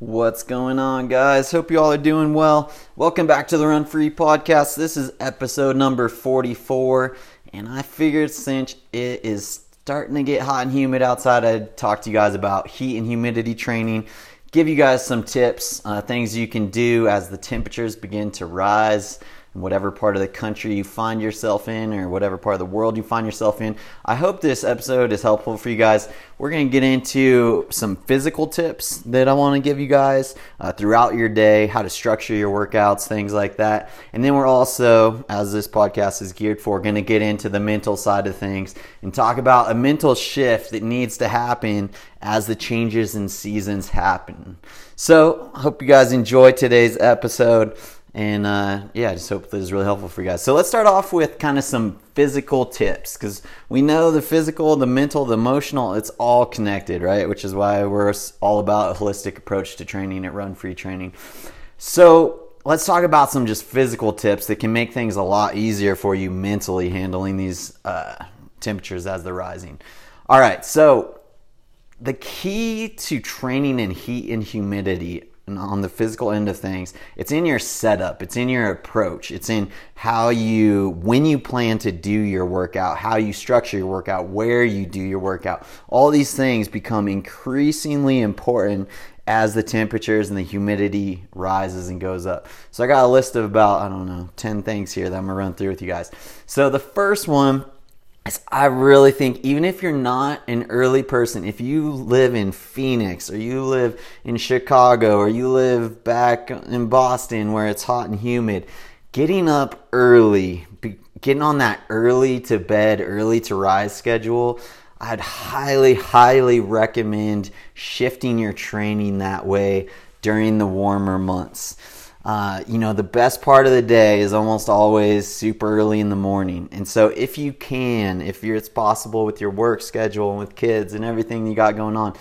What's going on, guys? Hope you all are doing well. Welcome back to the Run Free Podcast. This is episode number 44, and I figured since it is starting to get hot and humid outside, I'd talk to you guys about heat and humidity training, give you guys some tips, uh, things you can do as the temperatures begin to rise whatever part of the country you find yourself in or whatever part of the world you find yourself in. I hope this episode is helpful for you guys. We're going to get into some physical tips that I want to give you guys uh, throughout your day, how to structure your workouts, things like that. And then we're also, as this podcast is geared for, going to get into the mental side of things and talk about a mental shift that needs to happen as the changes in seasons happen. So, hope you guys enjoy today's episode. And uh, yeah, I just hope this is really helpful for you guys. So let's start off with kind of some physical tips because we know the physical, the mental, the emotional, it's all connected, right? Which is why we're all about a holistic approach to training at Run Free Training. So let's talk about some just physical tips that can make things a lot easier for you mentally handling these uh, temperatures as they're rising. All right, so the key to training in heat and humidity on the physical end of things, it's in your setup, it's in your approach, it's in how you, when you plan to do your workout, how you structure your workout, where you do your workout. All these things become increasingly important as the temperatures and the humidity rises and goes up. So I got a list of about, I don't know, 10 things here that I'm gonna run through with you guys. So the first one I really think even if you're not an early person, if you live in Phoenix or you live in Chicago or you live back in Boston where it's hot and humid, getting up early, getting on that early to bed, early to rise schedule, I'd highly, highly recommend shifting your training that way during the warmer months. Uh, you know, the best part of the day is almost always super early in the morning. And so, if you can, if it's possible with your work schedule and with kids and everything you got going on,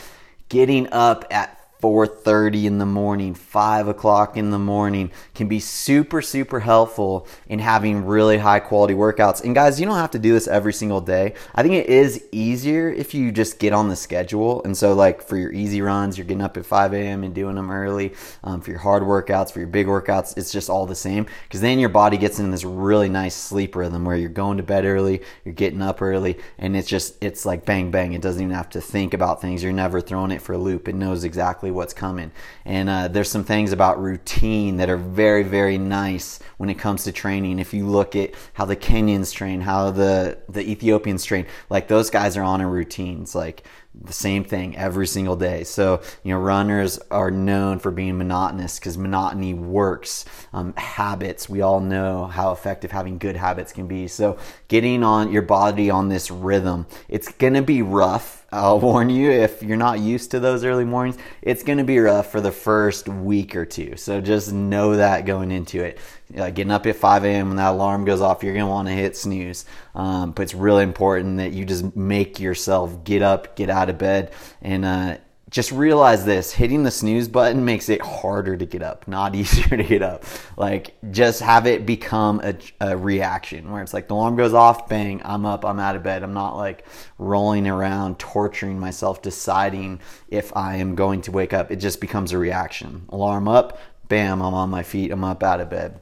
getting up at 4.30 in the morning 5 o'clock in the morning can be super super helpful in having really high quality workouts. And guys you don't have to do this every single day. I think it is easier if you just get on the schedule. And so like for your easy runs you're getting up at 5 a.m and doing them early um, for your hard workouts for your big workouts it's just all the same. Because then your body gets in this really nice sleep rhythm where you're going to bed early you're getting up early and it's just it's like bang bang. It doesn't even have to think about things. You're never throwing it for a loop. It knows exactly exactly what's coming. And uh, there's some things about routine that are very, very nice when it comes to training. If you look at how the Kenyans train, how the, the Ethiopians train, like those guys are on a routine. It's like the same thing every single day. So, you know, runners are known for being monotonous because monotony works. Um, habits, we all know how effective having good habits can be. So, getting on your body on this rhythm, it's going to be rough. I'll warn you if you're not used to those early mornings, it's going to be rough for the first week or two. So, just know that going into it. Getting up at 5 a.m. when that alarm goes off, you're going to want to hit snooze. Um, but it's really important that you just make yourself get up, get out of bed, and uh, just realize this hitting the snooze button makes it harder to get up, not easier to get up. Like, just have it become a, a, reaction where it's like the alarm goes off, bang, I'm up, I'm out of bed. I'm not like rolling around, torturing myself, deciding if I am going to wake up. It just becomes a reaction. Alarm up, bam, I'm on my feet, I'm up out of bed.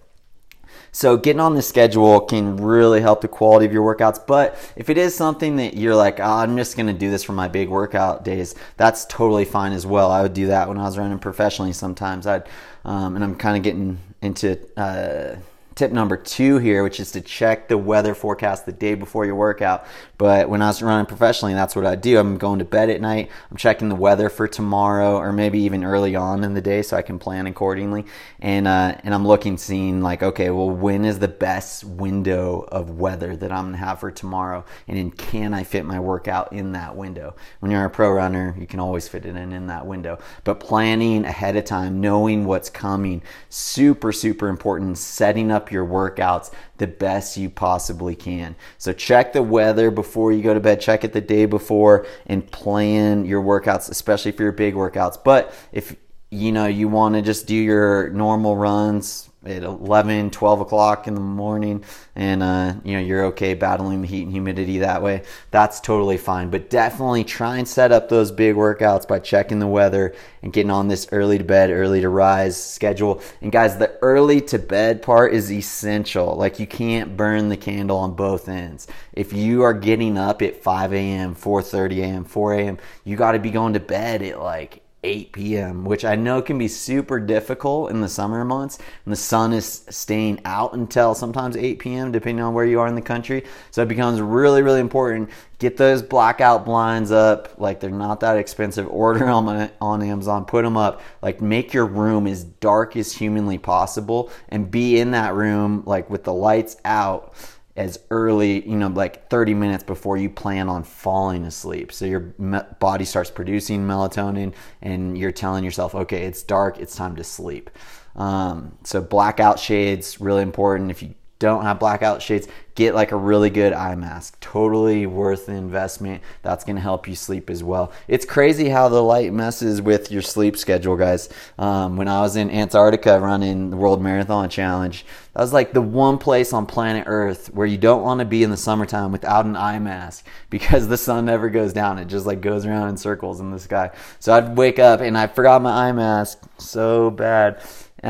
So getting on the schedule can really help the quality of your workouts. But if it is something that you're like, oh, I'm just going to do this for my big workout days, that's totally fine as well. I would do that when I was running professionally sometimes. I'd, um, and I'm kind of getting into, uh, tip number two here, which is to check the weather forecast the day before your workout. But when I was running professionally, that's what I do. I'm going to bed at night. I'm checking the weather for tomorrow, or maybe even early on in the day, so I can plan accordingly. And uh, and I'm looking, seeing like, okay, well, when is the best window of weather that I'm gonna have for tomorrow? And then can I fit my workout in that window? When you're a pro runner, you can always fit it in in that window. But planning ahead of time, knowing what's coming, super super important. Setting up your workouts the best you possibly can. So check the weather before you go to bed, check it the day before and plan your workouts, especially for your big workouts. But if you know you want to just do your normal runs at 11 12 o'clock in the morning and uh, you know you're okay battling the heat and humidity that way. That's totally fine but definitely try and set up those big workouts by checking the weather and getting on this early to bed early to rise schedule. And guys the early to bed part is essential. Like you can't burn the candle on both ends. If you are getting up at 5 a.m 4.30 a.m 4 a.m you got to be going to bed at like 8 p.m., which I know can be super difficult in the summer months. And the sun is staying out until sometimes 8 p.m., depending on where you are in the country. So it becomes really, really important. Get those blackout blinds up. Like they're not that expensive. Order them on Amazon, put them up. Like make your room as dark as humanly possible and be in that room, like with the lights out as early, you know, like 30 minutes before you plan on falling asleep. So your me- body starts producing melatonin and you're telling yourself, okay, it's dark, it's time to sleep. Um, so blackout shades, really important. If you don't have blackout shades, get like a really good eye mask. Totally worth the investment. That's going to help you sleep as well. It's crazy how the light messes with your sleep schedule, guys. Um, when I was in Antarctica running the World Marathon Challenge, that was like the one place on planet Earth where you don't want to be in the summertime without an eye mask because the sun never goes down. It just like goes around in circles in the sky. So I'd wake up and I forgot my eye mask so bad.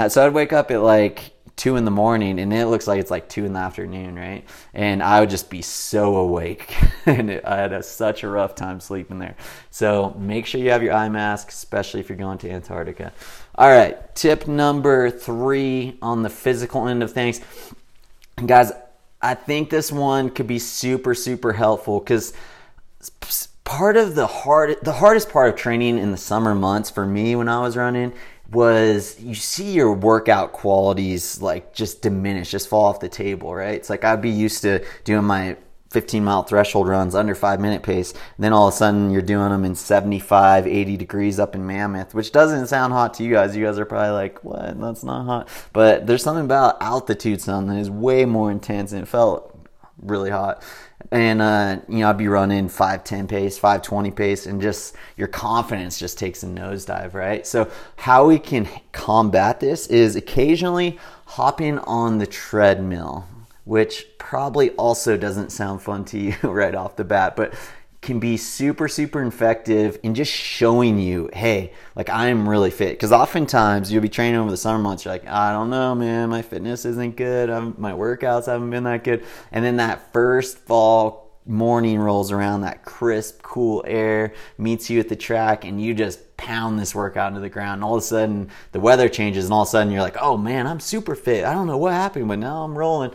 So I'd wake up at like two in the morning and it looks like it's like two in the afternoon, right? And I would just be so awake and it, I had a, such a rough time sleeping there. So make sure you have your eye mask, especially if you're going to Antarctica. All right, tip number three on the physical end of things. Guys, I think this one could be super, super helpful because part of the hard the hardest part of training in the summer months for me when I was running was you see your workout qualities like just diminish, just fall off the table, right? It's like I'd be used to doing my 15 mile threshold runs under five minute pace. Then all of a sudden you're doing them in 75, 80 degrees up in Mammoth, which doesn't sound hot to you guys. You guys are probably like, what? That's not hot. But there's something about altitude sun that is way more intense and it felt really hot and uh, you know I'd be running 510 pace, 520 pace, and just your confidence just takes a nosedive, right? So how we can combat this is occasionally hopping on the treadmill, which probably also doesn't sound fun to you right off the bat, but can be super super effective in just showing you hey like i am really fit. Because oftentimes you'll be training over the summer months you're like i don't know man my fitness isn't good. I'm, my workouts haven't been that good. And then that first fall morning rolls around that crisp cool air meets you at the track and you just pound this workout into the ground. And all of a sudden the weather changes and all of a sudden you're like oh man i'm super fit. I don't know what happened but now i'm rolling.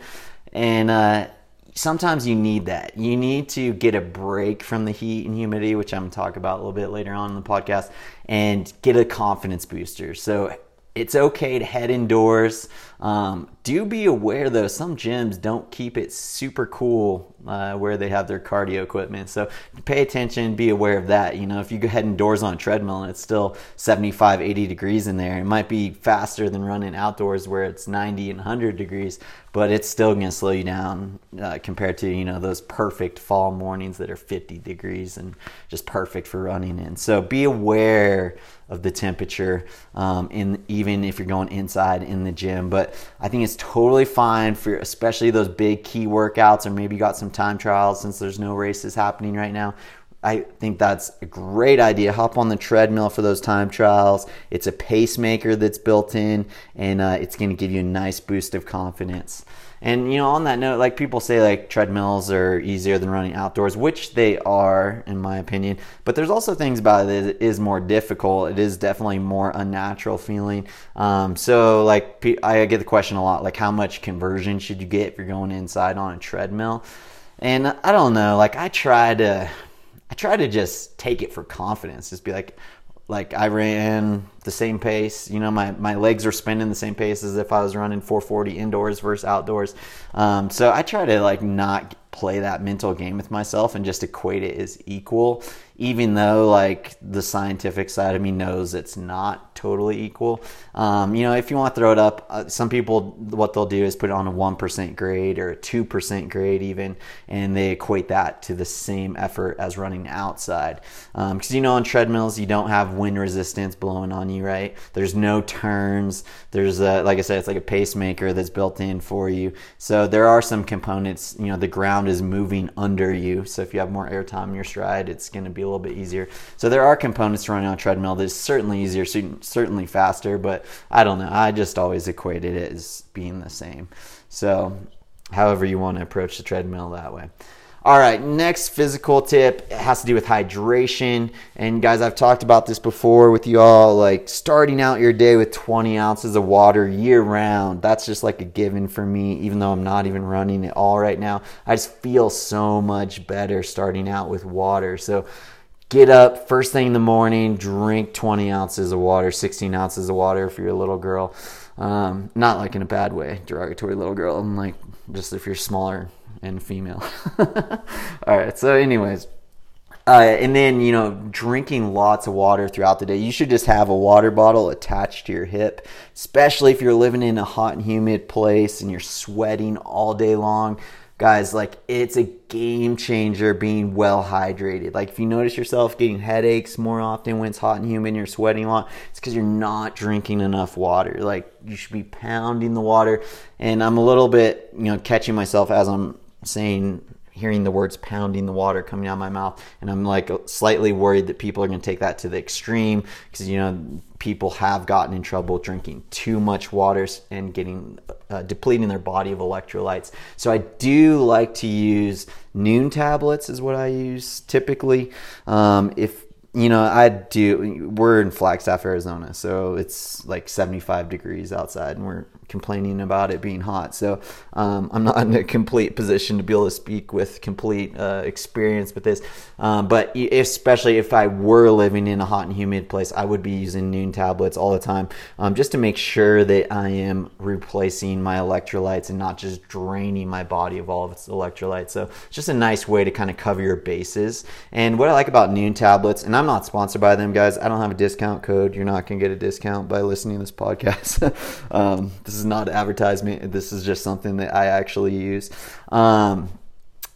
And uh sometimes you need that. You need to get a break from the heat and humidity, which I'm going to talk about a little bit later on in the podcast, and get a confidence booster. So it's okay to head indoors. Um, do be aware though, some gyms don't keep it super cool uh, where they have their cardio equipment. So pay attention, be aware of that. You know, if you go head indoors on a treadmill and it's still 75, 80 degrees in there, it might be faster than running outdoors where it's 90 and 100 degrees, but it's still going to slow you down uh, compared to, you know, those perfect fall mornings that are 50 degrees and just perfect for running in. So be aware of the temperature um, in even if you're going inside in the gym. But I think it's totally fine for especially those big key workouts, or maybe you got some time trials since there's no races happening right now. I think that's a great idea. Hop on the treadmill for those time trials. It's a pacemaker that's built in, and uh, it's going to give you a nice boost of confidence. And you know, on that note, like people say, like treadmills are easier than running outdoors, which they are, in my opinion. But there's also things about it that is more difficult. It is definitely more unnatural feeling. Um, so, like, I get the question a lot, like, how much conversion should you get if you're going inside on a treadmill? And I don't know. Like, I try to, I try to just take it for confidence. Just be like, like I ran the same pace. You know, my, my legs are spinning the same pace as if I was running 440 indoors versus outdoors. Um, so I try to like not play that mental game with myself and just equate it as equal, even though like the scientific side of me knows it's not totally equal. Um, you know, if you want to throw it up, uh, some people what they'll do is put it on a one percent grade or a two percent grade even, and they equate that to the same effort as running outside. Because um, you know on treadmills you don't have wind resistance blowing on you, right? There's no turns. There's a, like I said, it's like a pacemaker that's built in for you. So there are some components. You know, the ground is moving under you. So if you have more airtime in your stride, it's going to be a little bit easier. So there are components to running on a treadmill that's certainly easier, certainly faster. But I don't know. I just always equated it as being the same. So however you want to approach the treadmill that way. All right, next physical tip has to do with hydration. And guys, I've talked about this before with you all. Like starting out your day with 20 ounces of water year round. That's just like a given for me, even though I'm not even running at all right now. I just feel so much better starting out with water. So get up first thing in the morning, drink 20 ounces of water, 16 ounces of water if you're a little girl. Um, not like in a bad way, derogatory little girl. I'm like, just if you're smaller and female. All right. So, anyways, uh, and then you know, drinking lots of water throughout the day. You should just have a water bottle attached to your hip, especially if you're living in a hot and humid place and you're sweating all day long guys like it's a game changer being well hydrated. Like if you notice yourself getting headaches more often when it's hot and humid and you're sweating a lot it's because you're not drinking enough water. Like you should be pounding the water. And i'm a little bit you know catching myself as i'm saying hearing the words pounding the water coming out of my mouth. And i'm like slightly worried that people are going to take that to the extreme because you know people have gotten in trouble drinking too much water and getting uh, depleting their body of electrolytes so i do like to use Nuun tablets is what i use typically um, if you know, I do. We're in Flagstaff, Arizona, so it's like 75 degrees outside, and we're complaining about it being hot. So um, I'm not in a complete position to be able to speak with complete uh, experience with this. Um, but especially if I were living in a hot and humid place, I would be using Nuun tablets all the time um, just to make sure that I am replacing my electrolytes and not just draining my body of all of its electrolytes. So it's just a nice way to kind of cover your bases. And what I like about Nuun tablets, and I'm not sponsored by them, guys. I don't have a discount code. You're not going to get a discount by listening to this podcast. um, this is not advertisement. This is just something that I actually use. Um,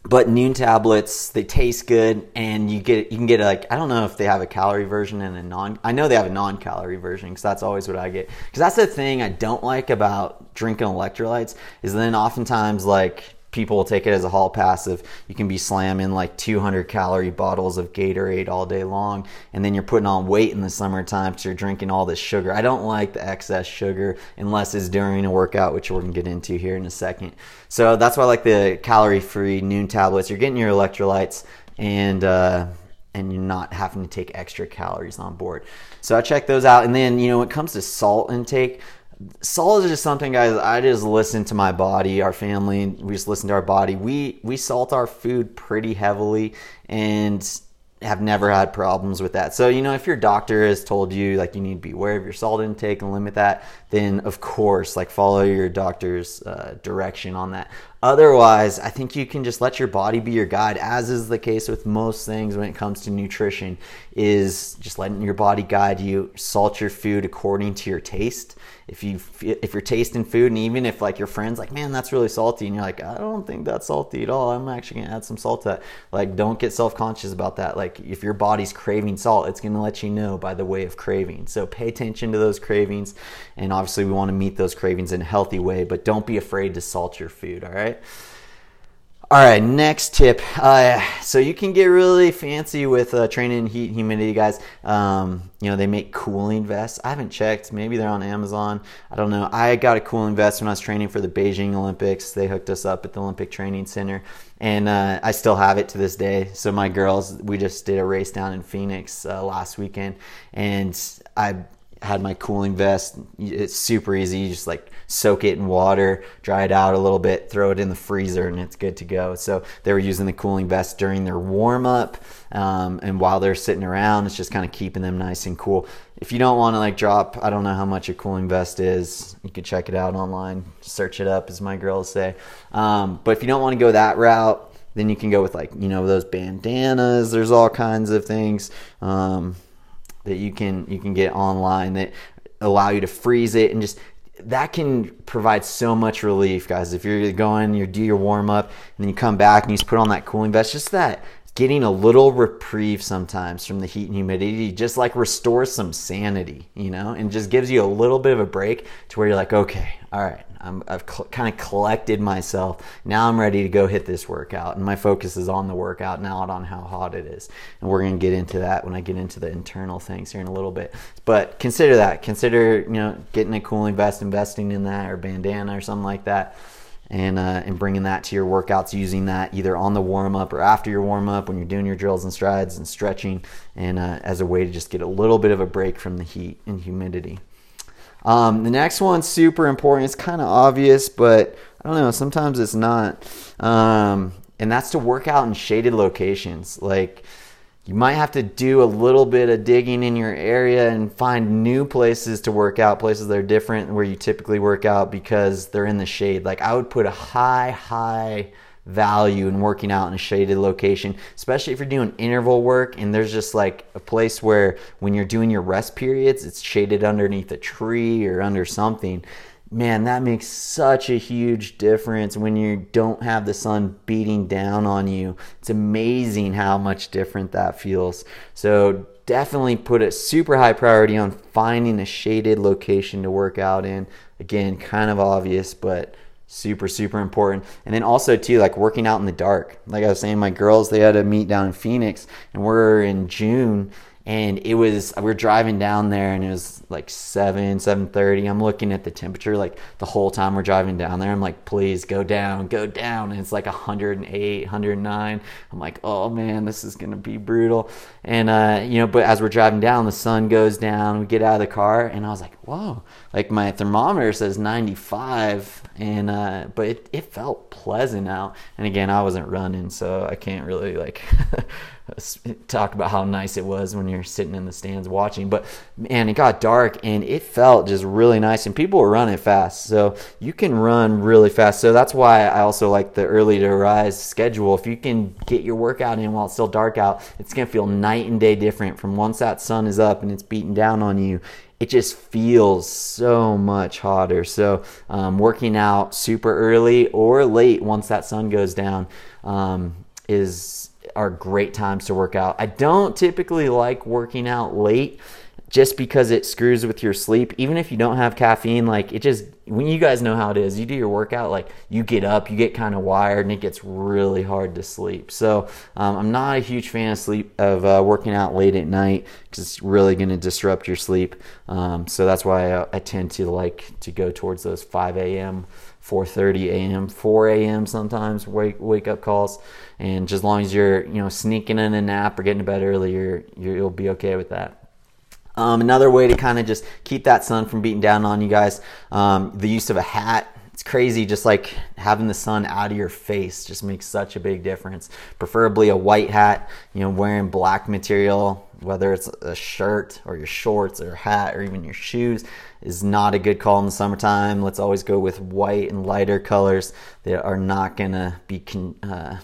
but Nuun tablets, they taste good, and you get you can get like I don't know if they have a calorie version and a non. I know they have a non-calorie version because that's always what I get. Because that's the thing I don't like about drinking electrolytes is then oftentimes like people will take it as a hall pass of you can be slamming like 200 calorie bottles of Gatorade all day long, and then you're putting on weight in the summertime because you're drinking all this sugar. I don't like the excess sugar unless it's during a workout, which we're gonna get into here in a second. So that's why I like the calorie free Nuun tablets. You're getting your electrolytes and uh, and you're not having to take extra calories on board. So I check those out. And then, you know, when it comes to salt intake, salt is just something guys i just listen to my body our family we just listen to our body we we salt our food pretty heavily and have never had problems with that. So, you know, if your doctor has told you like you need to be aware of your salt intake and limit that, then of course, like follow your doctor's uh, direction on that. Otherwise, I think you can just let your body be your guide, as is the case with most things when it comes to nutrition, is just letting your body guide you. Salt your food according to your taste. If you if you're tasting food, and even if like your friends like, man, that's really salty, and you're like, I don't think that's salty at all. I'm actually gonna add some salt to that. Like, don't get self conscious about that. Like, if your body's craving salt, it's gonna let you know by the way of craving. So pay attention to those cravings, and obviously we want to meet those cravings in a healthy way. But don't be afraid to salt your food. All right. All right, next tip. Uh, so you can get really fancy with uh, training heat and humidity, guys. Um, you know, they make cooling vests. I haven't checked. Maybe they're on Amazon. I don't know. I got a cooling vest when I was training for the Beijing Olympics. They hooked us up at the Olympic Training Center, and uh, I still have it to this day. So my girls, we just did a race down in Phoenix uh, last weekend, and I had my cooling vest. It's super easy. You just like soak it in water, dry it out a little bit, throw it in the freezer, and it's good to go. So they were using the cooling vest during their warm up, um, and while they're sitting around, it's just kind of keeping them nice and cool. If you don't want to like drop, I don't know how much a cooling vest is. You can check it out online, search it up, as my girls say. Um, but if you don't want to go that route, then you can go with like you know those bandanas. There's all kinds of things. Um, that you can you can get online that allow you to freeze it and just that can provide so much relief guys. If you're going you do your warm up and then you come back and you just put on that cooling vest just that getting a little reprieve sometimes from the heat and humidity just like restores some sanity, you know, and just gives you a little bit of a break to where you're like, okay, all right, I'm, I've cl- kind of collected myself. Now I'm ready to go hit this workout. And my focus is on the workout, not on how hot it is. And we're going to get into that when I get into the internal things here in a little bit. But consider that. Consider, you know, getting a cooling vest, investing in that, or bandana or something like that. And, uh, and bringing that to your workouts, using that either on the warm up or after your warm up when you're doing your drills and strides and stretching, and uh, as a way to just get a little bit of a break from the heat and humidity. Um, the next one's super important. It's kind of obvious, but I don't know. Sometimes it's not. Um, and that's to work out in shaded locations. Like you might have to do a little bit of digging in your area and find new places to work out, places that are different where you typically work out because they're in the shade. Like I would put a high, high value in working out in a shaded location, especially if you're doing interval work and there's just like a place where when you're doing your rest periods, it's shaded underneath a tree or under something. Man, that makes such a huge difference when you don't have the sun beating down on you. It's amazing how much different that feels. So, definitely put a super high priority on finding a shaded location to work out in. Again, kind of obvious, but super super important and then also too like working out in the dark like i was saying my girls they had a meet down in phoenix and we're in june and it was we were driving down there and it was like 7 7.30 i'm looking at the temperature like the whole time we're driving down there i'm like please go down go down. And it's like 108 109 i'm like oh man this is gonna be brutal. And uh, you know but as we're driving down the sun goes down we get out of the car and i was like whoa. Like my thermometer says 95 and uh, but it, it felt pleasant out. And again i wasn't running so i can't really like talk about how nice it was when you're sitting in the stands watching. But man, it got dark and it felt just really nice, and people were running fast. So you can run really fast. So that's why I also like the early to rise schedule. If you can get your workout in while it's still dark out, it's gonna feel night and day different from once that sun is up and it's beating down on you it just feels so much hotter. So, um, working out super early or late once that sun goes down um, is are great times to work out. I don't typically like working out late just because it screws with your sleep. Even if you don't have caffeine, like it just, when you guys know how it is, you do your workout, like you get up, you get kind of wired, and it gets really hard to sleep. So um, I'm not a huge fan of sleep of uh, working out late at night because it's really going to disrupt your sleep. Um, so that's why I, I tend to like to go towards those 5 a.m. 4:30 a.m., 4 a.m. sometimes wake wake up calls, and just as long as you're you know sneaking in a nap or getting to bed earlier, you'll be okay with that. Um, another way to kind of just keep that sun from beating down on you guys, um, the use of a hat. Crazy, just like having the sun out of your face just makes such a big difference. Preferably a white hat, you know, wearing black material, whether it's a shirt or your shorts or hat or even your shoes is not a good call in the summertime. Let's always go with white and lighter colors that are not to be con- uh,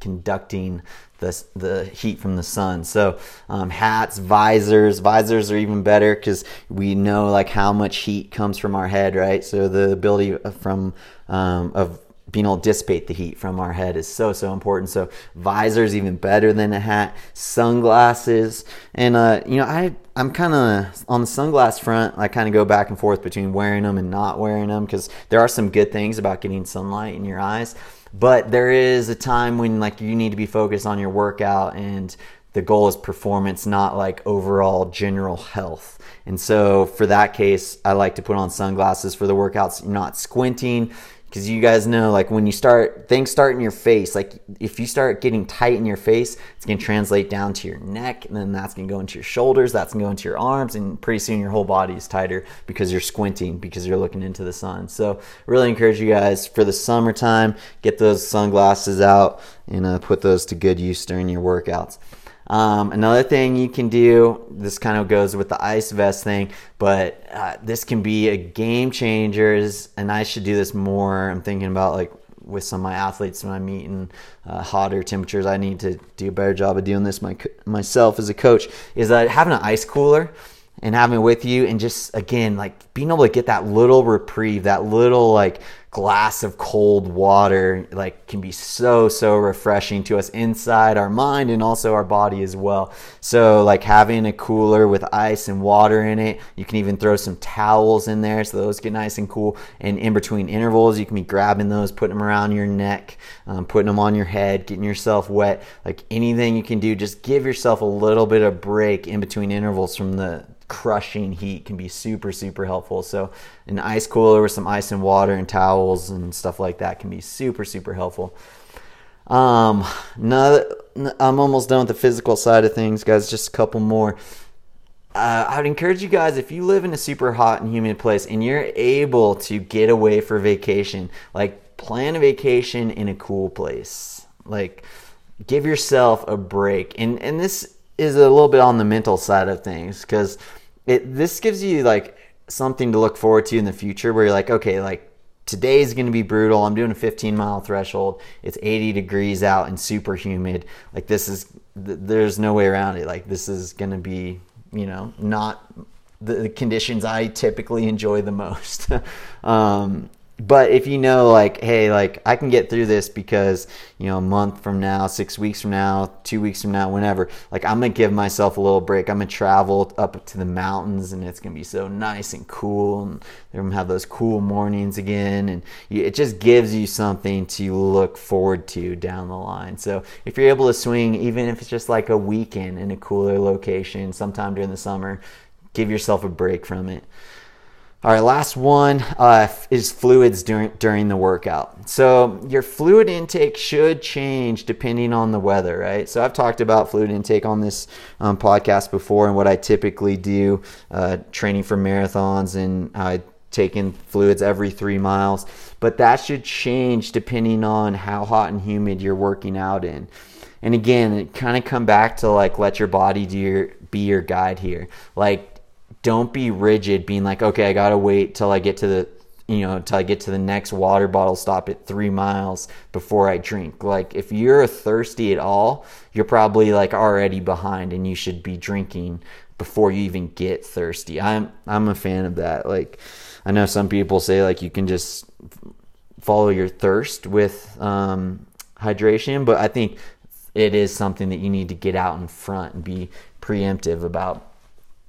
conducting the, the heat from the sun. So um, hats, visors, visors are even better because we know like how much heat comes from our head, right? So the ability from um, of being able to dissipate the heat from our head is so so important. So visors even better than a hat. Sunglasses, and uh, you know I I'm kind of on the sunglass front. I kind of go back and forth between wearing them and not wearing them because there are some good things about getting sunlight in your eyes. But there is a time when like you need to be focused on your workout and the goal is performance, not like overall general health. And so for that case, I like to put on sunglasses for the workouts. You're not squinting because you guys know like when you start things start in your face like if you start getting tight in your face it's going to translate down to your neck and then that's going to go into your shoulders that's going to go into your arms and pretty soon your whole body is tighter because you're squinting because you're looking into the sun. So really encourage you guys for the summertime get those sunglasses out and uh, put those to good use during your workouts um, another thing you can do, this kind of goes with the ice vest thing, but uh, this can be a game changer. And I should do this more. I'm thinking about like with some of my athletes when I'm meeting uh, hotter temperatures. I need to do a better job of doing this my, myself as a coach. Is that having an ice cooler and having it with you and just again like being able to get that little reprieve that little like glass of cold water like can be so so refreshing to us inside our mind and also our body as well. So like having a cooler with ice and water in it you can even throw some towels in there so those get nice and cool. And in between intervals you can be grabbing those putting them around your neck um, putting them on your head getting yourself wet. Like anything you can do just give yourself a little bit of break in between intervals from the crushing heat can be super super helpful so an ice cooler with some ice and water and towels and stuff like that can be super super helpful um now i'm almost done with the physical side of things guys just a couple more uh, I would encourage you guys if you live in a super hot and humid place and you're able to get away for vacation, like plan a vacation in a cool place. Like give yourself a break. And and this is a little bit on the mental side of things because it this gives you like something to look forward to in the future where you're like, okay, like today is going to be brutal. I'm doing a 15 mile threshold. It's 80 degrees out and super humid. Like this is there's no way around it. Like this is going to be, you know, not the, conditions I typically enjoy the most. um, but if you know like hey like i can get through this because you know a month from now six weeks from now two weeks from now whenever like i'm gonna give myself a little break. I'm gonna travel up to the mountains and it's gonna be so nice and cool and they're gonna have those cool mornings again and it just gives you something to look forward to down the line. So if you're able to swing even if it's just like a weekend in a cooler location sometime during the summer give yourself a break from it all right, last one uh, is fluids during during the workout. So your fluid intake should change depending on the weather, right? So I've talked about fluid intake on this um, podcast before, and what I typically do uh, training for marathons, and I take in fluids every three miles. But that should change depending on how hot and humid you're working out in. And again, it kind of come back to like let your body do your, be your guide here. Like don't be rigid being like okay i gotta wait till i get to the you know till i get to the next water bottle stop at three miles before i drink. Like if you're thirsty at all you're probably like already behind and you should be drinking before you even get thirsty. I'm i'm a fan of that. Like i know some people say like you can just follow your thirst with um, hydration but i think it is something that you need to get out in front and be preemptive about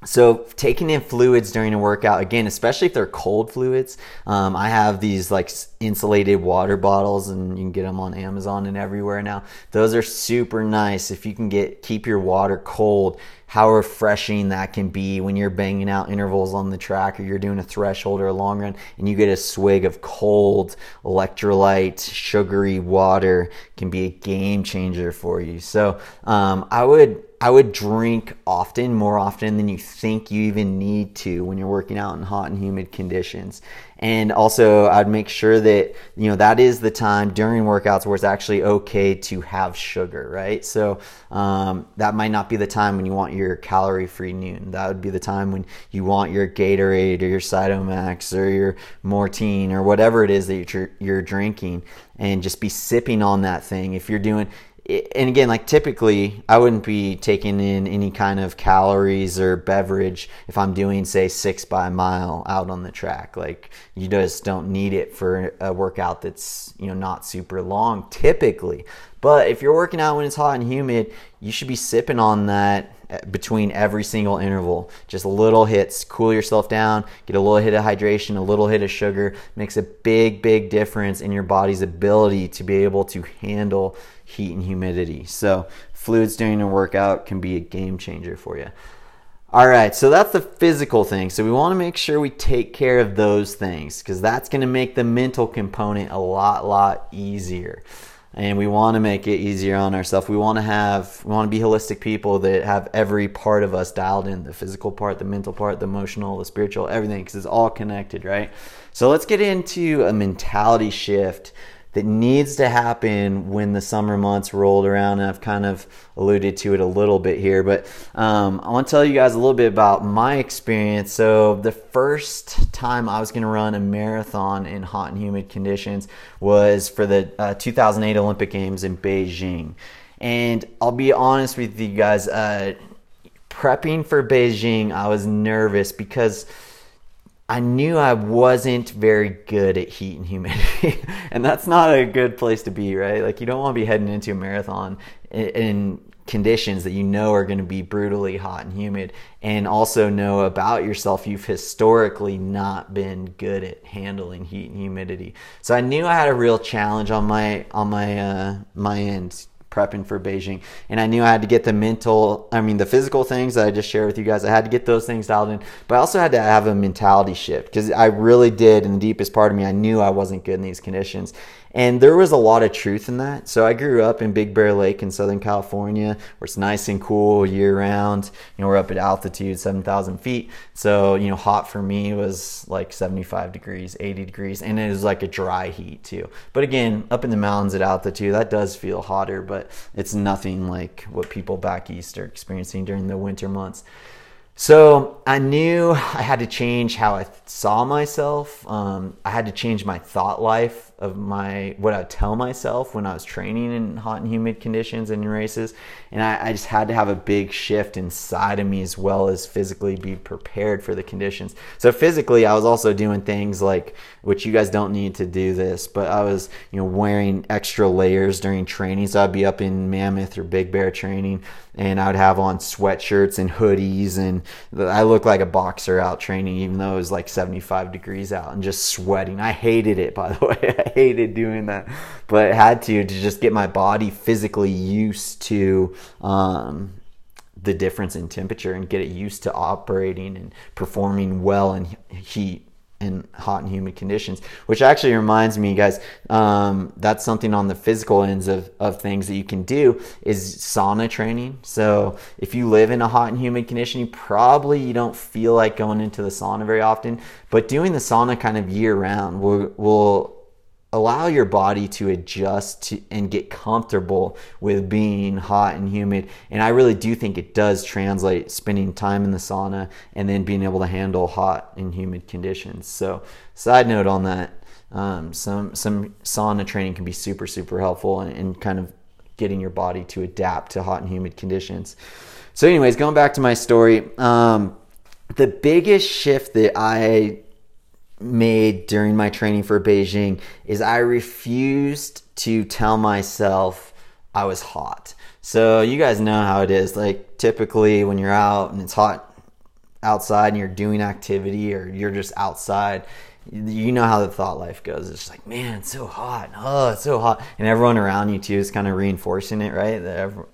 so taking in fluids during a workout again especially if they're cold fluids um, i have these like insulated water bottles and you can get them on amazon and everywhere now. Those are super nice if you can get keep your water cold how refreshing that can be when you're banging out intervals on the track or you're doing a threshold or a long run and you get a swig of cold electrolyte sugary water can be a game changer for you so um, i would I would drink often, more often than you think you even need to when you're working out in hot and humid conditions. And also, I'd make sure that, you know, that is the time during workouts where it's actually okay to have sugar, right? So, um, that might not be the time when you want your calorie free Nuun. That would be the time when you want your Gatorade or your Cytomax or your Maurten or whatever it is that you're, you're drinking and just be sipping on that thing. If you're doing, and again, like typically, I wouldn't be taking in any kind of calories or beverage if I'm doing, say, six by mile out on the track. Like you just don't need it for a workout that's you know not super long typically. But if you're working out when it's hot and humid, you should be sipping on that eh, between every single interval. Just little hits, cool yourself down, get a little hit of hydration, a little hit of sugar. Makes a big, big difference in your body's ability to be able to handle heat and humidity. So, fluids during a workout can be a game changer for you. All right, so that's the physical thing. So we want to make sure we take care of those things because that's going to make the mental component a lot, lot easier and we want to make it easier on ourselves. We want to have, we want to be holistic people that have every part of us dialed in the physical part, the mental part, the emotional, the spiritual, everything, because it's all connected, right? So let's get into a mentality shift that needs to happen when the summer months rolled around. And I've kind of alluded to it a little bit here, but um, I want to tell you guys a little bit about my experience. So, the first time I was going to run a marathon in hot and humid conditions was for the uh, 2008 Olympic Games in Beijing. And I'll be honest with you guys, uh, prepping for Beijing, I was nervous because I knew I wasn't very good at heat and humidity. and that's not a good place to be, right? Like, you don't want to be heading into a marathon in, conditions that you know are going to be brutally hot and humid and also know about yourself you've historically not been good at handling heat and humidity so i knew i had a real challenge on my on my uh, my end prepping for Beijing. And I knew I had to get the mental, I mean, the physical things that I just shared with you guys, I had to get those things dialed in, but I also had to have a mentality shift because I really did, in the deepest part of me, I knew I wasn't good in these conditions. And there was a lot of truth in that. So I grew up in Big Bear Lake in Southern California, where it's nice and cool year round. You know, we're up at altitude, 7,000 feet. So, you know, hot for me was like 75 degrees, 80 degrees, and it was like a dry heat too. But again, up in the mountains at altitude, that does feel hotter, but it's nothing like what people back east are experiencing during the winter months. So I knew I had to change how I saw myself. Um, I had to change my thought life of my what I tell myself when I was training in hot and humid conditions and in races, and I, I, just had to have a big shift inside of me as well as physically be prepared for the conditions. So physically, I was also doing things like which you guys don't need to do this, but I was you know wearing extra layers during training. So I'd be up in Mammoth or Big Bear training, and I would have on sweatshirts and hoodies, and I looked like a boxer out training, even though it was like 75 degrees out and just sweating. I hated it, by the way hated doing that, but had to to just get my body physically used to um, the difference in temperature and get it used to operating and performing well in heat and hot and humid conditions which actually reminds me guys um, that's something on the physical ends of, of things that you can do is sauna training. So if you live in a hot and humid condition you probably you don't feel like going into the sauna very often but doing the sauna kind of year round will, will allow your body to adjust to, and get comfortable with being hot and humid. And I really do think it does translate spending time in the sauna and then being able to handle hot and humid conditions. So, side note on that, um, some some sauna training can be super super helpful in, in kind of getting your body to adapt to hot and humid conditions. So, anyways, going back to my story. Um, the biggest shift that I made during my training for Beijing is I refused to tell myself I was hot. So you guys know how it is. Like typically when you're out and it's hot outside and you're doing activity or you're just outside, you know how the thought life goes. It's like, man, it's so hot. Oh, it's so hot. And everyone around you too is kind of reinforcing it, right?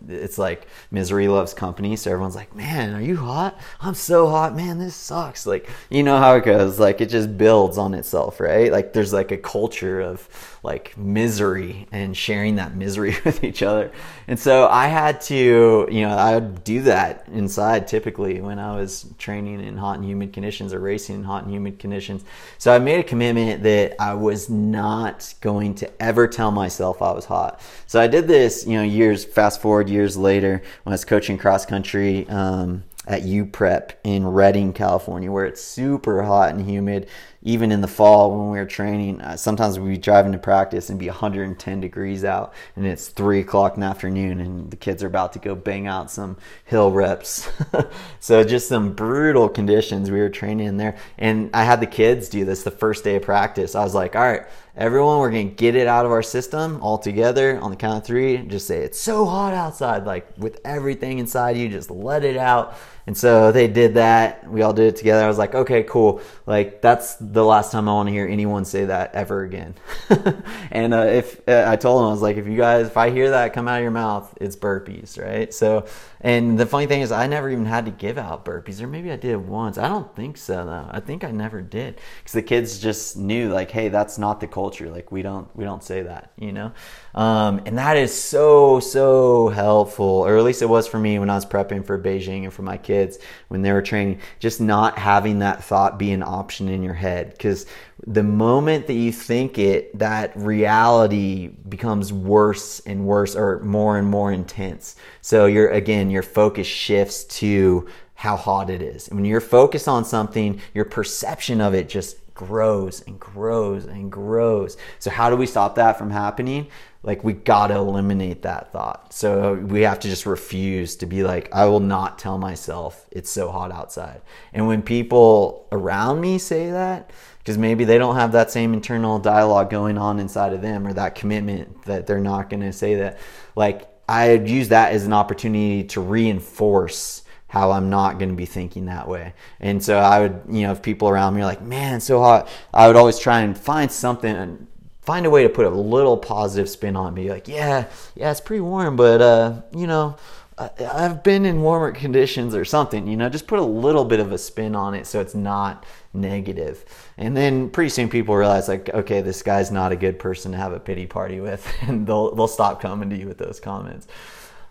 It's like misery loves company. So everyone's like, man, are you hot? I'm so hot, man. This sucks. Like, you know how it goes. Like, it just builds on itself, right? Like, there's like a culture of like misery and sharing that misery with each other. And so I had to, you know, I would do that inside typically when I was training in hot and humid conditions or racing in hot and humid conditions. So I made a commitment that I was not going to ever tell myself I was hot. So I did this, you know, years, fast forward years later when I was coaching cross country. Um, at Prep in Redding, California, where it's super hot and humid. Even in the fall when we were training, uh, sometimes we'd be driving to practice and be 110 degrees out, and it's three o'clock in the afternoon, and the kids are about to go bang out some hill reps. so just some brutal conditions. We were training in there, and I had the kids do this the first day of practice. I was like, "All right, everyone, we're gonna get it out of our system all together on the count of three. Just say it's so hot outside, like with everything inside you, just let it out." And so they did that. We all did it together. I was like, okay, cool. Like that's the last time I want to hear anyone say that ever again. and uh, if uh, I told them, I was like, if you guys, if I hear that come out of your mouth, it's burpees, right? So, and the funny thing is, I never even had to give out burpees, or maybe I did once. I don't think so though. I think I never did because the kids just knew, like, hey, that's not the culture. Like we don't we don't say that, you know. Um, and that is so so helpful, or at least it was for me when I was prepping for Beijing and for my kids when they were training, just not having that thought be an option in your head. Because the moment that you think it, that reality becomes worse and worse or more and more intense. So you're, again, your focus shifts to how hot it is. And when you're focused on something, your perception of it just grows and grows and grows. So, how do we stop that from happening? Like, we gotta eliminate that thought. So, we have to just refuse to be like, I will not tell myself it's so hot outside. And when people around me say that, because maybe they don't have that same internal dialogue going on inside of them or that commitment that they're not gonna say that, like, I use that as an opportunity to reinforce how I'm not going to be thinking that way. And so I would, you know, if people around me are like, man, so hot, I would always try and find something and find a way to put a little positive spin on me. Like, yeah, yeah, it's pretty warm, but, uh, you know, I've been in warmer conditions or something, you know, just put a little bit of a spin on it so it's not negative. And then pretty soon people realize like, okay, this guy's not a good person to have a pity party with and they'll they'll stop coming to you with those comments.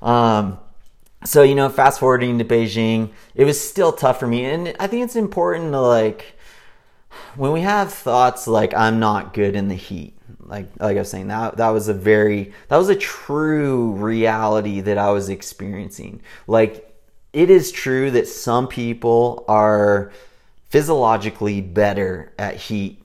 Um, so you know, fast forwarding to Beijing, it was still tough for me, and I think it's important to like when we have thoughts like I'm not good in the heat. Like like I was saying, that that was a very that was a true reality that I was experiencing. Like it is true that some people are physiologically better at heat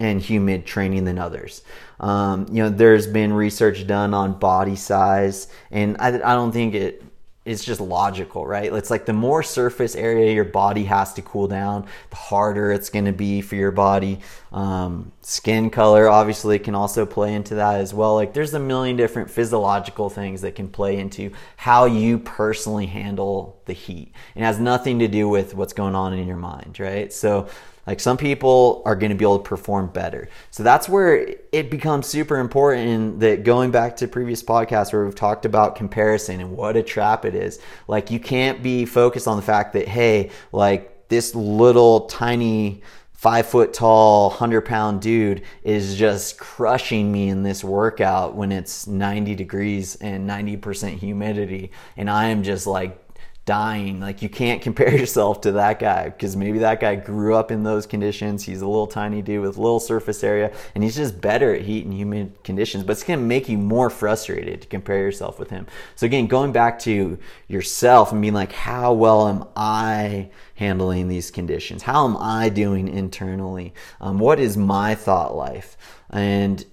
and humid training than others. Um, you know, there's been research done on body size, and I, I don't think it it's just logical, right? It's like the more surface area your body has to cool down, the harder it's going to be for your body. Um, skin color obviously can also play into that as well. Like there's a million different physiological things that can play into how you personally handle the heat. It has nothing to do with what's going on in your mind, right? So like some people are going to be able to perform better. So that's where it becomes super important that going back to previous podcasts where we've talked about comparison and what a trap it is. Like you can't be focused on the fact that, hey, like this little tiny five foot tall, 100 pound dude is just crushing me in this workout when it's 90 degrees and 90% humidity. And I am just like dying. Like you can't compare yourself to that guy because maybe that guy grew up in those conditions. He's a little tiny dude with little surface area and he's just better at heat and humid conditions, but it's going to make you more frustrated to compare yourself with him. So again, going back to yourself and being like, how well am I handling these conditions? How am I doing internally? Um, what is my thought life? And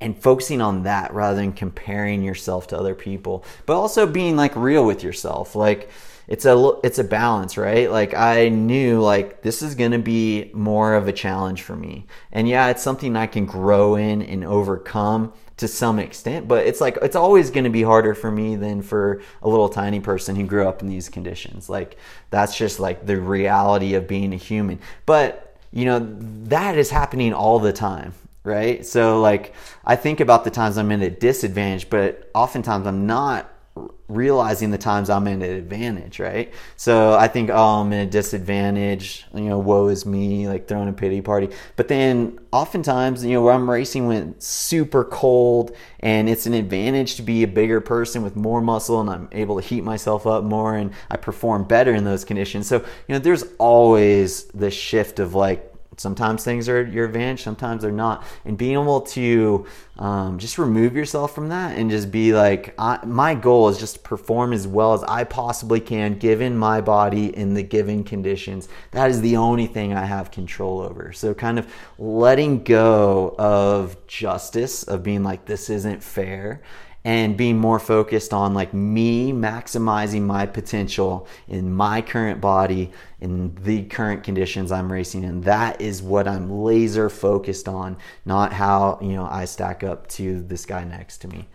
and focusing on that rather than comparing yourself to other people, but also being like real with yourself. Like, it's a it's a balance, right? Like I knew like this is going to be more of a challenge for me. And yeah, it's something I can grow in and overcome to some extent, but it's like it's always going to be harder for me than for a little tiny person who grew up in these conditions. Like that's just like the reality of being a human. But, you know, that is happening all the time right? So like I think about the times I'm in a disadvantage, but oftentimes I'm not realizing the times I'm in an advantage, right? So I think, oh, I'm in a disadvantage, you know, woe is me, like throwing a pity party. But then oftentimes, you know, where I'm racing when super cold and it's an advantage to be a bigger person with more muscle and I'm able to heat myself up more and I perform better in those conditions. So, you know, there's always the shift of like, sometimes things are your advantage, sometimes they're not. And being able to um, just remove yourself from that and just be like, I, my goal is just to perform as well as I possibly can given my body in the given conditions. That is the only thing I have control over. So, kind of letting go of justice, of being like, this isn't fair and being more focused on like me maximizing my potential in my current body in the current conditions I'm racing in. That is what I'm laser focused on not how you know I stack up to this guy next to me.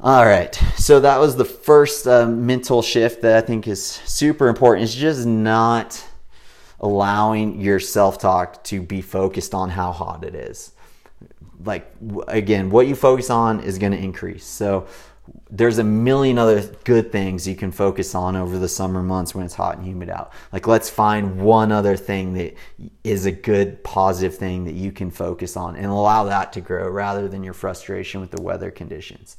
All right. So that was the first uh, mental shift that I think is super important. It's just not allowing your self-talk to be focused on how hot it is like again, what you focus on is going to increase. So there's a million other good things you can focus on over the summer months when it's hot and humid out. Like let's find one other thing that is a good positive thing that you can focus on and allow that to grow rather than your frustration with the weather conditions.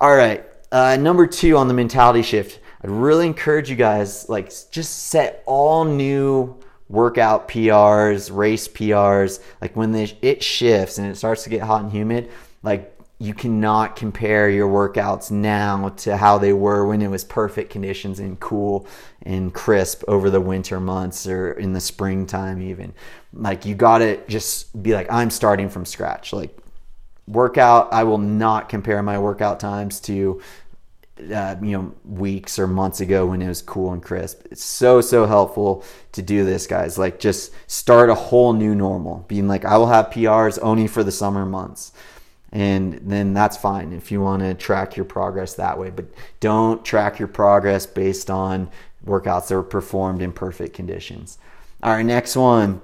All right, uh, number two on the mentality shift. I'd really encourage you guys like just set all new workout PRs, race PRs, like when they, it shifts and it starts to get hot and humid, like you cannot compare your workouts now to how they were when it was perfect conditions and cool and crisp over the winter months or in the springtime even. Like you got to just be like i'm starting from scratch. Like workout i will not compare my workout times to uh, you know weeks or months ago when it was cool and crisp. It's so so helpful to do this guys. Like just start a whole new normal. Being like i will have prs only for the summer months. And then that's fine if you want to track your progress that way. But don't track your progress based on workouts that were performed in perfect conditions. All right next one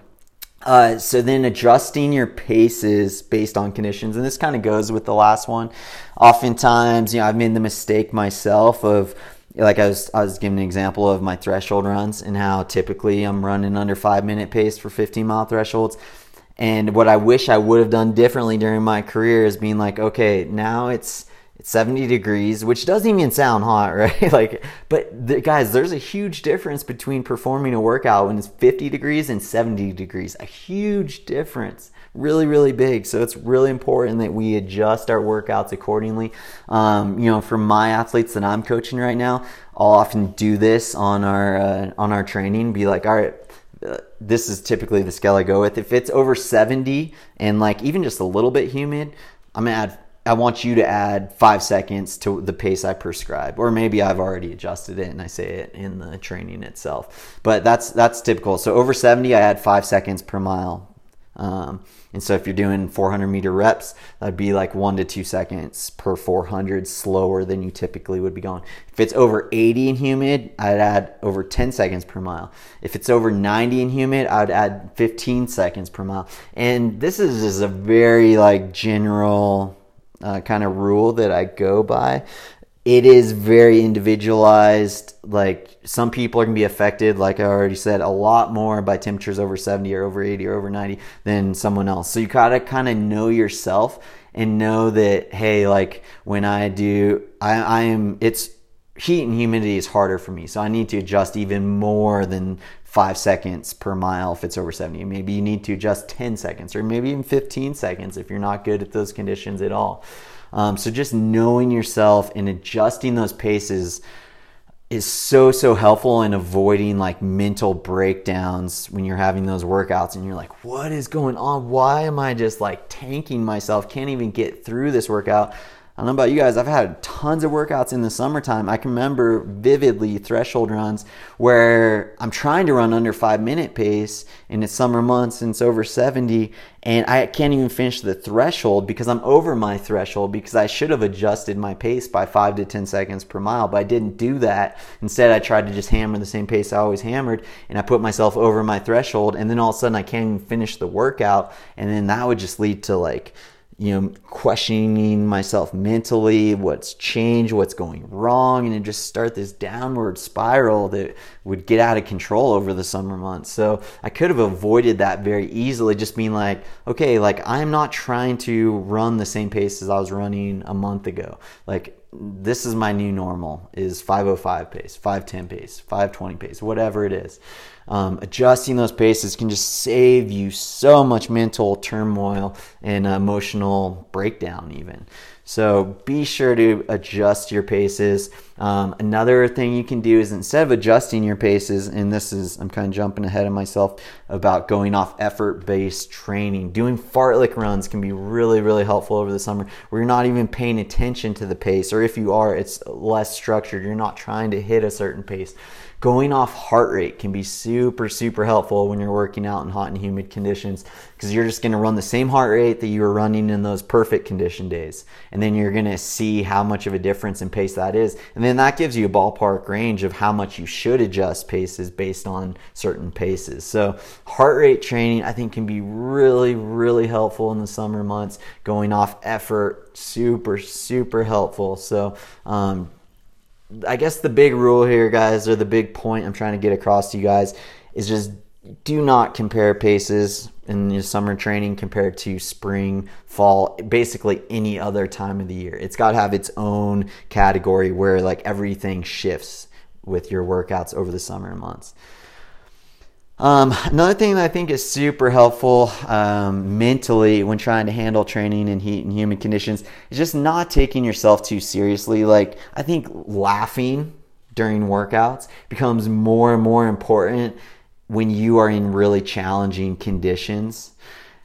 uh, so then adjusting your paces based on conditions and this kind of goes with the last one. Oftentimes you know i've made the mistake myself of like I was, I was giving an example of my threshold runs and how typically I'm running under five minute pace for 15 mile thresholds. And what I wish I would have done differently during my career is being like, okay, now it's it's 70 degrees, which doesn't even sound hot, right? like, but the, guys, there's a huge difference between performing a workout when it's 50 degrees and 70 degrees. A huge difference, really, really big. So it's really important that we adjust our workouts accordingly. Um, you know, for my athletes that I'm coaching right now, I'll often do this on our uh, on our training. Be like, all right, this is typically the scale I go with. If it's over 70 and like even just a little bit humid, I'm gonna add. I want you to add five seconds to the pace I prescribe, or maybe I've already adjusted it and I say it in the training itself. But that's that's typical. So over 70, I add five seconds per mile um, and so if you're doing 400 meter reps, that'd be like one to two seconds per 400 slower than you typically would be going. If it's over 80 in humid, I'd add over 10 seconds per mile. If it's over 90 in humid, I'd add 15 seconds per mile. And this is just a very like general uh, kind of rule that I go by it is very individualized. Like some people are gonna be affected, like I already said, a lot more by temperatures over 70 or over 80 or over 90 than someone else. So you gotta kind of know yourself and know that hey, like when I do, I, I am it's heat and humidity is harder for me, so I need to adjust even more than five seconds per mile if it's over 70. Maybe you need to adjust 10 seconds or maybe even 15 seconds if you're not good at those conditions at all. Um, so just knowing yourself and adjusting those paces is so so helpful in avoiding like mental breakdowns when you're having those workouts and you're like what is going on why am i just like tanking myself can't even get through this workout I don't know about you guys, I've had tons of workouts in the summertime. I can remember vividly threshold runs where I'm trying to run under five minute pace and it's summer months and it's over 70 and I can't even finish the threshold because I'm over my threshold because I should have adjusted my pace by five to 10 seconds per mile, but I didn't do that. Instead, I tried to just hammer the same pace I always hammered and I put myself over my threshold and then all of a sudden I can't even finish the workout and then that would just lead to like you know, questioning myself mentally, what's changed, what's going wrong, and then just start this downward spiral that would get out of control over the summer months. So I could have avoided that very easily, just being like, okay, like I'm not trying to run the same pace as I was running a month ago. Like this is my new normal is 505 pace, 510 pace, 520 pace, whatever it is um, adjusting those paces can just save you so much mental turmoil and emotional breakdown, even. So be sure to adjust your paces. Um, another thing you can do is instead of adjusting your paces, and this is, I'm kind of jumping ahead of myself about going off effort based training. Doing fartlek runs can be really, really helpful over the summer where you're not even paying attention to the pace, or if you are, it's less structured. You're not trying to hit a certain pace going off heart rate can be super, super helpful when you're working out in hot and humid conditions because you're just going to run the same heart rate that you were running in those perfect condition days. And then you're going to see how much of a difference in pace that is. And then that gives you a ballpark range of how much you should adjust paces based on certain paces. So, heart rate training, I think, can be really, really helpful in the summer months. Going off effort, super, super helpful. So, um, I guess the big rule here, guys, or the big point I'm trying to get across to you guys is just do not compare paces in your summer training compared to spring, fall, basically any other time of the year. It's got to have its own category where like everything shifts with your workouts over the summer months. Um, another thing that I think is super helpful um, mentally when trying to handle training in heat and humid conditions is just not taking yourself too seriously. Like, I think laughing during workouts becomes more and more important when you are in really challenging conditions.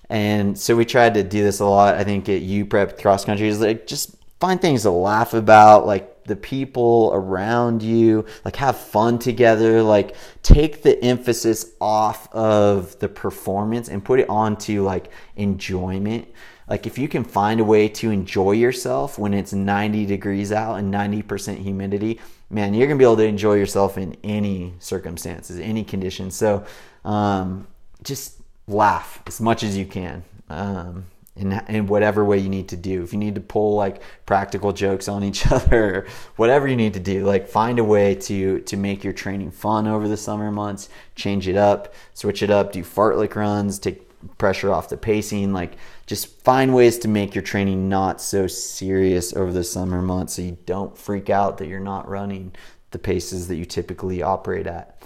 And so we tried to do this a lot, I think, at UPrep cross country is like just find things to laugh about, like the people around you, like have fun together, like take the emphasis off of the performance and put it onto like enjoyment. Like if you can find a way to enjoy yourself when it's 90 degrees out and 90% humidity, man, you're gonna be able to enjoy yourself in any circumstances, any conditions. So um, just laugh as much as you can. Um, in, in whatever way you need to do. If you need to pull like practical jokes on each other, whatever you need to do, like find a way to to make your training fun over the summer months. Change it up, switch it up, do fartlek runs, take pressure off the pacing. Like just find ways to make your training not so serious over the summer months, so you don't freak out that you're not running the paces that you typically operate at.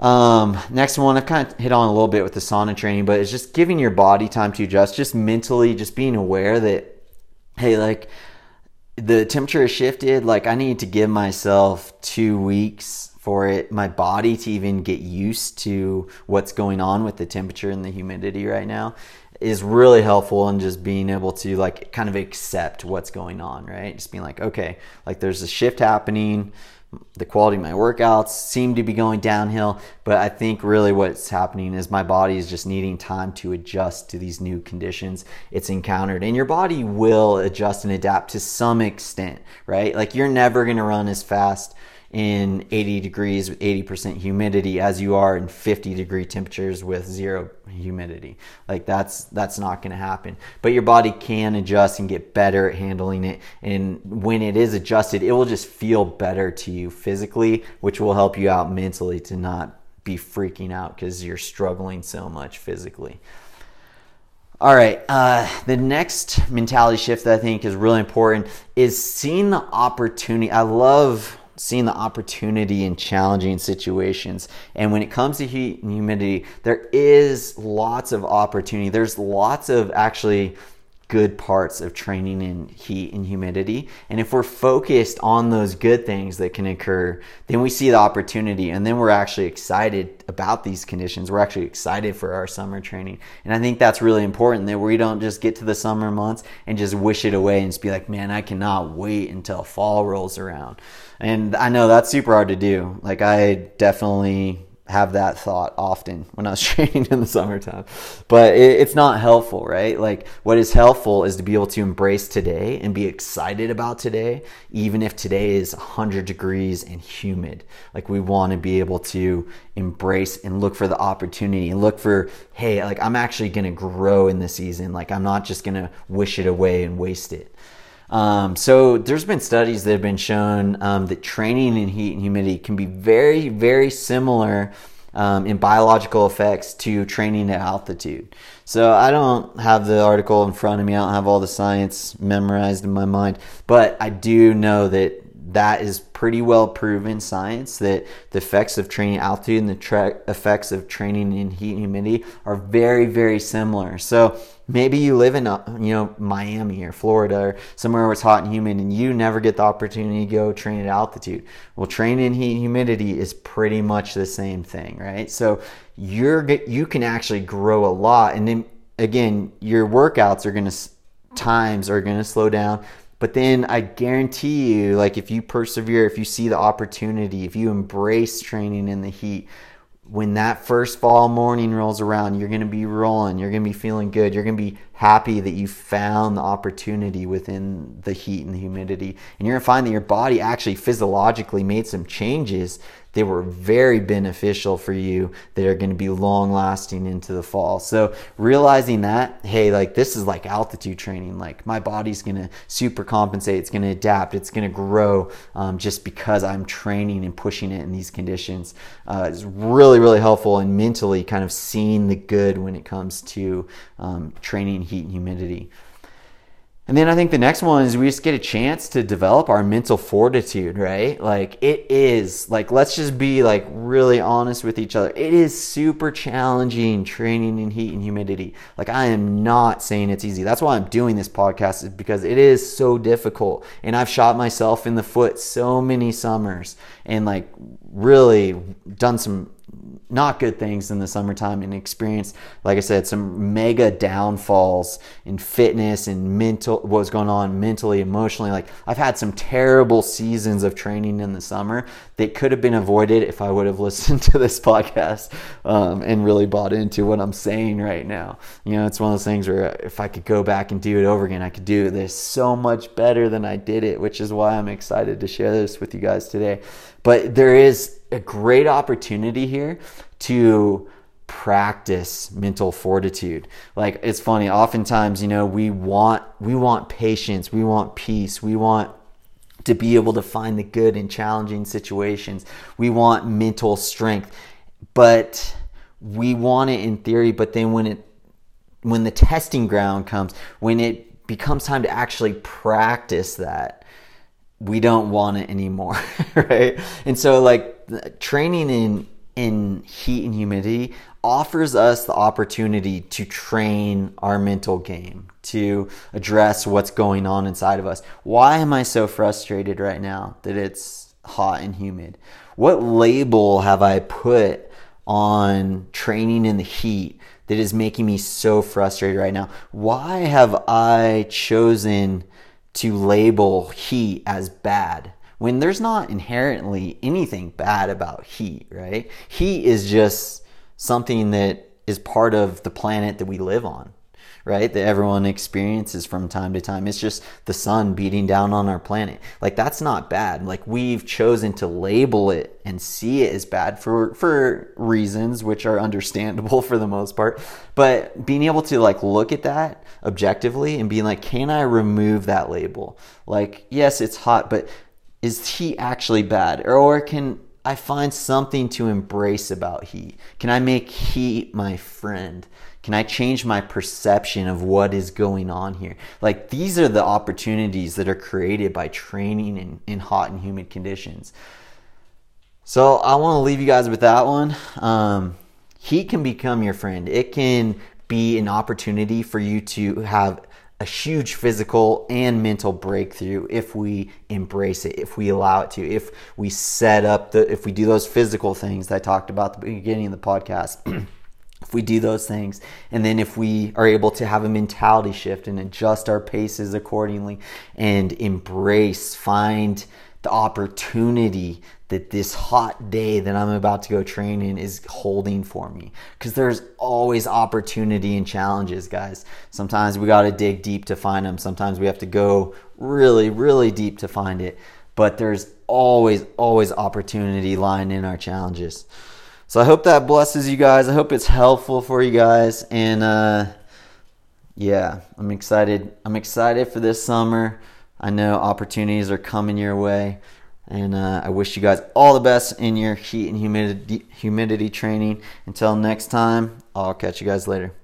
Um, next one, I've kind of hit on a little bit with the sauna training, but it's just giving your body time to adjust, just mentally, just being aware that, hey, like the temperature has shifted. Like I need to give myself two weeks for it, my body to even get used to what's going on with the temperature and the humidity right now is really helpful in just being able to like kind of accept what's going on, right? Just being like, okay, like there's a shift happening the quality of my workouts seem to be going downhill but i think really what's happening is my body is just needing time to adjust to these new conditions it's encountered. And your body will adjust and adapt to some extent right? Like you're never going to run as fast in 80 degrees with 80% humidity as you are in 50 degree temperatures with zero humidity. Like that's that's not going to happen. But your body can adjust and get better at handling it and when it is adjusted, it will just feel better to you physically, which will help you out mentally to not be freaking out cuz you're struggling so much physically. All right, uh, the next mentality shift that I think is really important is seeing the opportunity. I love seeing the opportunity in challenging situations. And when it comes to heat and humidity, there is lots of opportunity. There's lots of actually good parts of training in heat and humidity. And if we're focused on those good things that can occur, then we see the opportunity and then we're actually excited about these conditions. We're actually excited for our summer training. And I think that's really important that we don't just get to the summer months and just wish it away and just be like, man, I cannot wait until fall rolls around. And I know that's super hard to do. Like I definitely have that thought often when I was training in the summertime. But it, it's not helpful, right? Like, what is helpful is to be able to embrace today and be excited about today, even if today is 100 degrees and humid. Like, we want to be able to embrace and look for the opportunity and look for, hey, like, I'm actually going to grow in the season. Like, I'm not just going to wish it away and waste it. Um, so there's been studies that have been shown um, that training in heat and humidity can be very, very similar um, in biological effects to training at altitude. So I don't have the article in front of me. I don't have all the science memorized in my mind, but I do know that that is pretty well proven science that the effects of training altitude and the tra- effects of training in heat and humidity are very, very similar. So maybe you live in, uh, you know, Miami or Florida or somewhere where it's hot and humid and you never get the opportunity to go train at altitude. Well, training in heat and humidity is pretty much the same thing, right? So you're, you can actually grow a lot. And then again, your workouts are going to, times are going to slow down but then I guarantee you, like if you persevere, if you see the opportunity, if you embrace training in the heat, when that first fall morning rolls around, you're going to be rolling. You're going to be feeling good. You're going to be happy that you found the opportunity within the heat and the humidity. And you're going to find that your body actually physiologically made some changes they were very beneficial for you They are going to be long lasting into the fall. So realizing that, hey, like this is like altitude training. Like my body's going to super compensate. It's going to adapt. It's going to grow um, just because I'm training and pushing it in these conditions uh, is really, really helpful and mentally kind of seeing the good when it comes to um, training heat and humidity. And then I think the next one is we just get a chance to develop our mental fortitude, right? Like it is like let's just be like really honest with each other. It is super challenging training in heat and humidity. Like I am not saying it's easy. That's why I'm doing this podcast is because it is so difficult. And I've shot myself in the foot so many summers and like really done some not good things in the summertime and experienced, like I said, some mega downfalls in fitness and mental, what was going on mentally, emotionally. Like I've had some terrible seasons of training in the summer that could have been avoided if I would have listened to this podcast um, and really bought into what I'm saying right now. You know, it's one of those things where if I could go back and do it over again, I could do this so much better than I did it, which is why I'm excited to share this with you guys today. But there is a great opportunity here to practice mental fortitude. Like it's funny oftentimes you know we want we want patience we want peace we want to be able to find the good in challenging situations. We want mental strength. But we want it in theory but then when it when the testing ground comes when it becomes time to actually practice that we don't want it anymore, right? And so like training in in heat and humidity offers us the opportunity to train our mental game, to address what's going on inside of us. Why am I so frustrated right now that it's hot and humid? What label have I put on training in the heat that is making me so frustrated right now? Why have I chosen to label heat as bad when there's not inherently anything bad about heat, right? Heat is just something that is part of the planet that we live on right? That everyone experiences from time to time. It's just the sun beating down on our planet. Like that's not bad. Like we've chosen to label it and see it as bad for for reasons which are understandable for the most part. But being able to like look at that objectively and being like, can I remove that label? Like, yes, it's hot, but is heat actually bad? Or can I find something to embrace about heat? Can I make heat my friend? Can I change my perception of what is going on here? Like these are the opportunities that are created by training in, in hot and humid conditions. So I want to leave you guys with that one. Um, heat can become your friend. It can be an opportunity for you to have a huge physical and mental breakthrough if we embrace it, if we allow it to, if we set up the, if we do those physical things that I talked about at the beginning of the podcast. we do those things and then if we are able to have a mentality shift and adjust our paces accordingly and embrace find the opportunity that this hot day that I'm about to go train in is holding for me. Because there's always opportunity and challenges, guys. Sometimes we got to dig deep to find them, sometimes we have to go really, really deep to find it. But there's always, always opportunity lying in our challenges. So I hope that blesses you guys. I hope it's helpful for you guys. And uh, yeah, I'm excited. I'm excited for this summer. I know opportunities are coming your way. And uh, I wish you guys all the best in your heat and humidity, humidity training. Until next time, I'll catch you guys later.